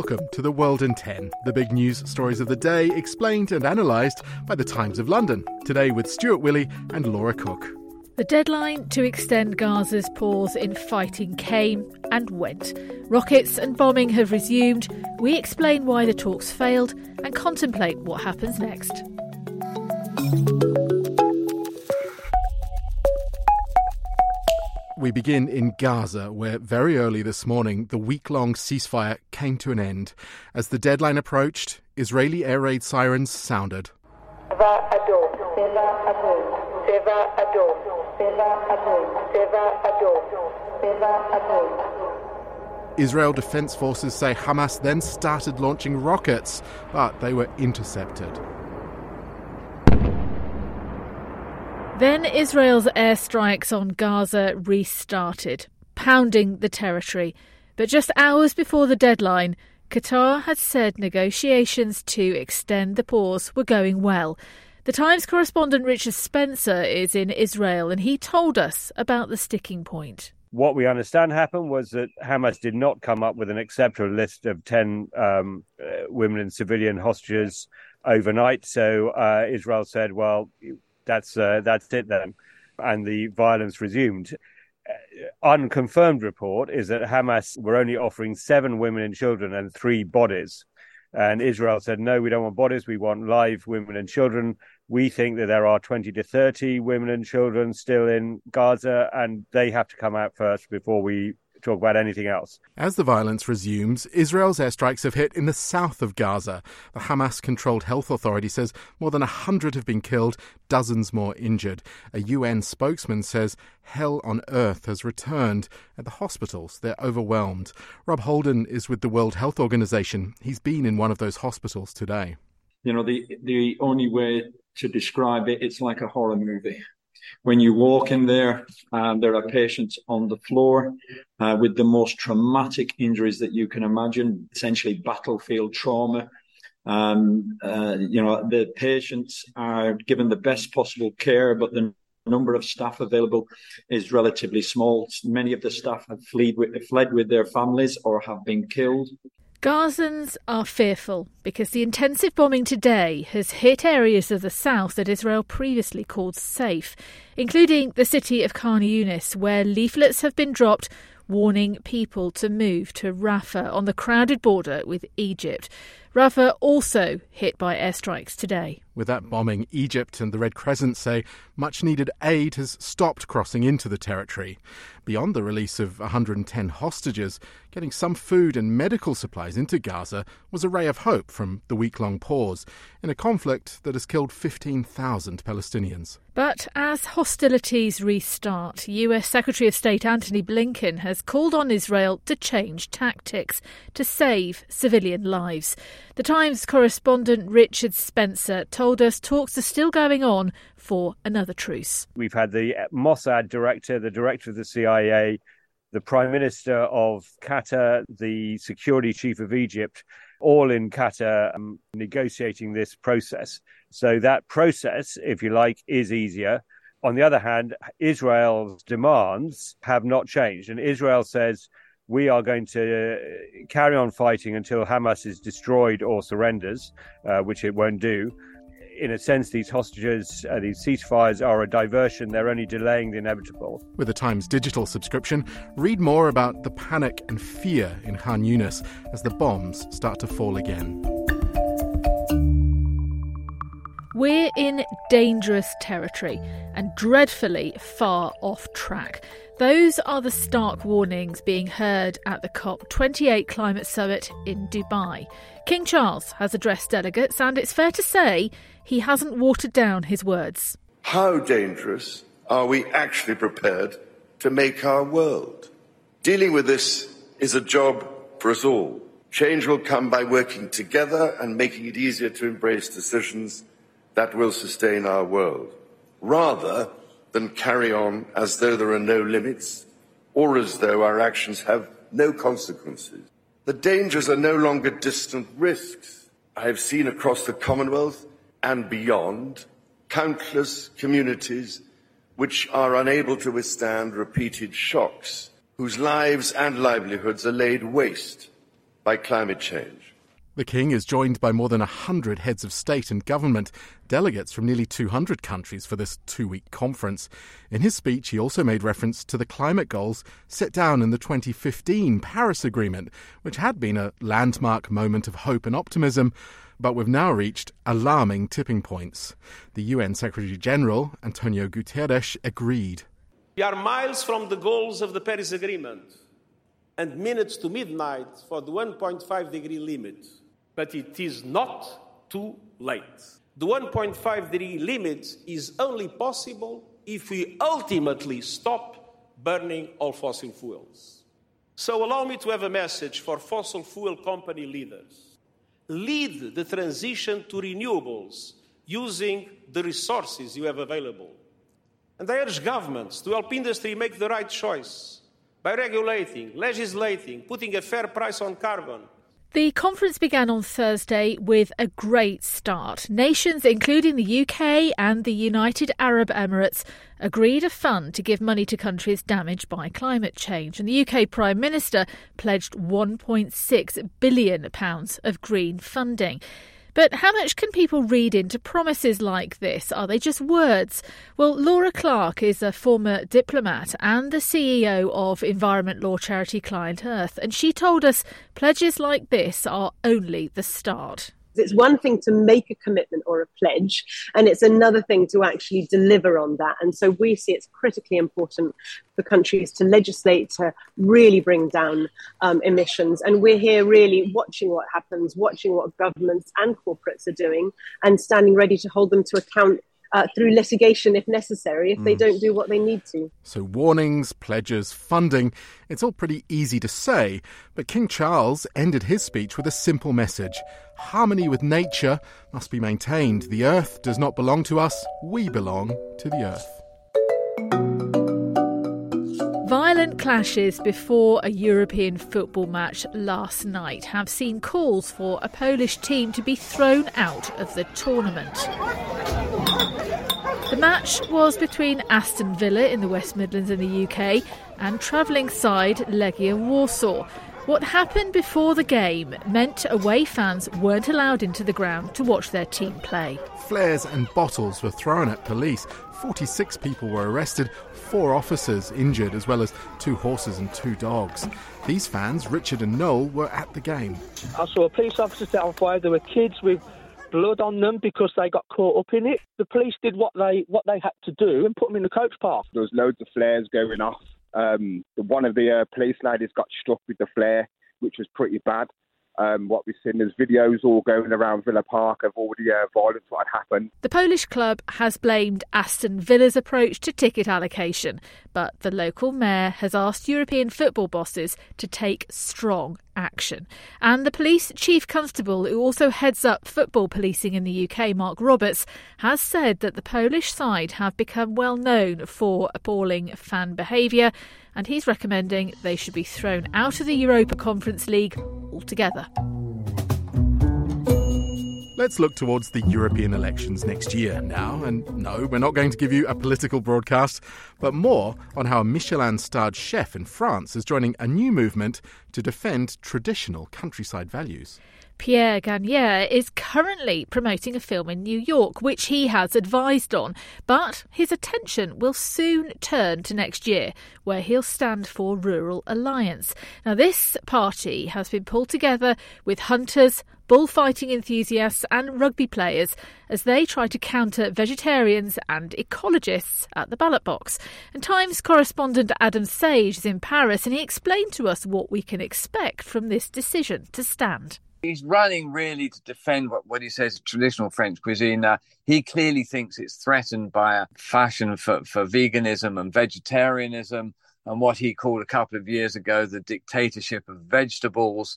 Welcome to The World in 10, the big news stories of the day explained and analysed by the Times of London. Today with Stuart Willey and Laura Cook. The deadline to extend Gaza's pause in fighting came and went. Rockets and bombing have resumed. We explain why the talks failed and contemplate what happens next. We begin in Gaza, where very early this morning the week long ceasefire came to an end. As the deadline approached, Israeli air raid sirens sounded. Israel Defense Forces say Hamas then started launching rockets, but they were intercepted. Then Israel's airstrikes on Gaza restarted, pounding the territory. But just hours before the deadline, Qatar had said negotiations to extend the pause were going well. The Times correspondent Richard Spencer is in Israel and he told us about the sticking point. What we understand happened was that Hamas did not come up with an acceptable list of 10 um, uh, women and civilian hostages overnight. So uh, Israel said, well, that's uh, that's it then, and the violence resumed. Uh, unconfirmed report is that Hamas were only offering seven women and children and three bodies. And Israel said, no, we don't want bodies. We want live women and children. We think that there are 20 to 30 women and children still in Gaza, and they have to come out first before we talk about anything else. As the violence resumes, Israel's airstrikes have hit in the south of Gaza. The Hamas controlled health authority says more than 100 have been killed, dozens more injured. A UN spokesman says hell on earth has returned. At the hospitals, they're overwhelmed. Rob Holden is with the World Health Organization. He's been in one of those hospitals today. You know, the, the only way to describe it, it's like a horror movie. When you walk in there, um, there are patients on the floor uh, with the most traumatic injuries that you can imagine, essentially battlefield trauma. Um, uh, you know, the patients are given the best possible care, but the number of staff available is relatively small. Many of the staff have fled with, fled with their families or have been killed. Gazans are fearful because the intensive bombing today has hit areas of the south that Israel previously called safe, including the city of Khan Yunis, where leaflets have been dropped warning people to move to Rafah on the crowded border with Egypt. Rafah also hit by airstrikes today. With that bombing, Egypt and the Red Crescent say much needed aid has stopped crossing into the territory. Beyond the release of 110 hostages, getting some food and medical supplies into Gaza was a ray of hope from the week long pause in a conflict that has killed 15,000 Palestinians. But as hostilities restart, US Secretary of State Antony Blinken has called on Israel to change tactics to save civilian lives. The Times correspondent Richard Spencer told us talks are still going on for another truce. We've had the Mossad director, the director of the CIA, the Prime Minister of Qatar, the security chief of Egypt, all in Qatar um, negotiating this process. So that process, if you like, is easier. On the other hand, Israel's demands have not changed. And Israel says we are going to carry on fighting until Hamas is destroyed or surrenders, uh, which it won't do. In a sense, these hostages, uh, these ceasefires are a diversion. They're only delaying the inevitable. With the Times digital subscription, read more about the panic and fear in Khan Yunis as the bombs start to fall again. We're in dangerous territory and dreadfully far off track. Those are the stark warnings being heard at the COP28 climate summit in Dubai. King Charles has addressed delegates, and it's fair to say he hasn't watered down his words. How dangerous are we actually prepared to make our world? Dealing with this is a job for us all. Change will come by working together and making it easier to embrace decisions that will sustain our world, rather than carry on as though there are no limits or as though our actions have no consequences. The dangers are no longer distant risks. I have seen across the Commonwealth and beyond countless communities which are unable to withstand repeated shocks, whose lives and livelihoods are laid waste by climate change. The King is joined by more than 100 heads of state and government, delegates from nearly 200 countries for this two week conference. In his speech, he also made reference to the climate goals set down in the 2015 Paris Agreement, which had been a landmark moment of hope and optimism, but we've now reached alarming tipping points. The UN Secretary General, Antonio Guterres, agreed. We are miles from the goals of the Paris Agreement and minutes to midnight for the 1.5 degree limit but it is not too late. The 1.5 degree limit is only possible if we ultimately stop burning all fossil fuels. So, allow me to have a message for fossil fuel company leaders. Lead the transition to renewables using the resources you have available. And I urge governments to help industry make the right choice by regulating, legislating, putting a fair price on carbon the conference began on Thursday with a great start. Nations, including the UK and the United Arab Emirates, agreed a fund to give money to countries damaged by climate change. And the UK Prime Minister pledged £1.6 billion of green funding. But how much can people read into promises like this? Are they just words? Well, Laura Clarke is a former diplomat and the CEO of environment law charity Client Earth, and she told us pledges like this are only the start. It's one thing to make a commitment or a pledge, and it's another thing to actually deliver on that. And so we see it's critically important for countries to legislate to really bring down um, emissions. And we're here really watching what happens, watching what governments and corporates are doing, and standing ready to hold them to account uh, through litigation if necessary if mm. they don't do what they need to. So, warnings, pledges, funding, it's all pretty easy to say. But King Charles ended his speech with a simple message harmony with nature must be maintained. The earth does not belong to us, we belong to the earth. Violent clashes before a European football match last night have seen calls for a Polish team to be thrown out of the tournament. The match was between Aston Villa in the West Midlands in the UK and travelling side Legia Warsaw. What happened before the game meant away fans weren't allowed into the ground to watch their team play. Flares and bottles were thrown at police. 46 people were arrested, four officers injured, as well as two horses and two dogs. These fans, Richard and Noel, were at the game. I saw a police officer set on fire. There were kids with blood on them because they got caught up in it. The police did what they what they had to do and put them in the coach park. There was loads of flares going off. Um, one of the uh, police ladies got struck with the flare, which was pretty bad um, what we've seen. There's videos all going around Villa Park of all the uh, violence that had happened. The Polish club has blamed Aston Villa's approach to ticket allocation, but the local mayor has asked European football bosses to take strong action. And the police chief constable, who also heads up football policing in the UK, Mark Roberts, has said that the Polish side have become well known for appalling fan behaviour and he's recommending they should be thrown out of the Europa Conference League altogether. Let's look towards the European elections next year now. And no, we're not going to give you a political broadcast, but more on how a Michelin starred chef in France is joining a new movement to defend traditional countryside values. Pierre Gagnaire is currently promoting a film in New York, which he has advised on, but his attention will soon turn to next year, where he'll stand for Rural Alliance. Now, this party has been pulled together with hunters, bullfighting enthusiasts, and rugby players as they try to counter vegetarians and ecologists at the ballot box. And Times correspondent Adam Sage is in Paris, and he explained to us what we can expect from this decision to stand. He's running really to defend what, what he says traditional French cuisine. Uh, he clearly thinks it's threatened by a fashion for, for veganism and vegetarianism and what he called a couple of years ago the dictatorship of vegetables.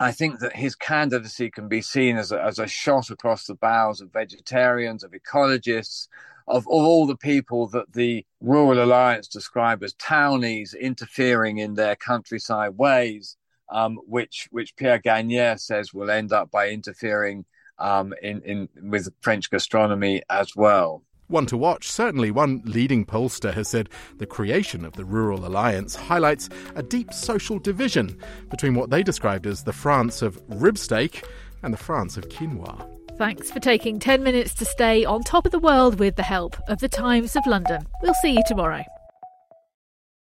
I think that his candidacy can be seen as a, as a shot across the bows of vegetarians, of ecologists, of, of all the people that the Rural Alliance describe as townies interfering in their countryside ways um, which which Pierre Gagnaire says will end up by interfering um, in, in with French gastronomy as well. One to watch. Certainly, one leading pollster has said the creation of the Rural Alliance highlights a deep social division between what they described as the France of rib steak and the France of quinoa. Thanks for taking 10 minutes to stay on top of the world with the help of the Times of London. We'll see you tomorrow.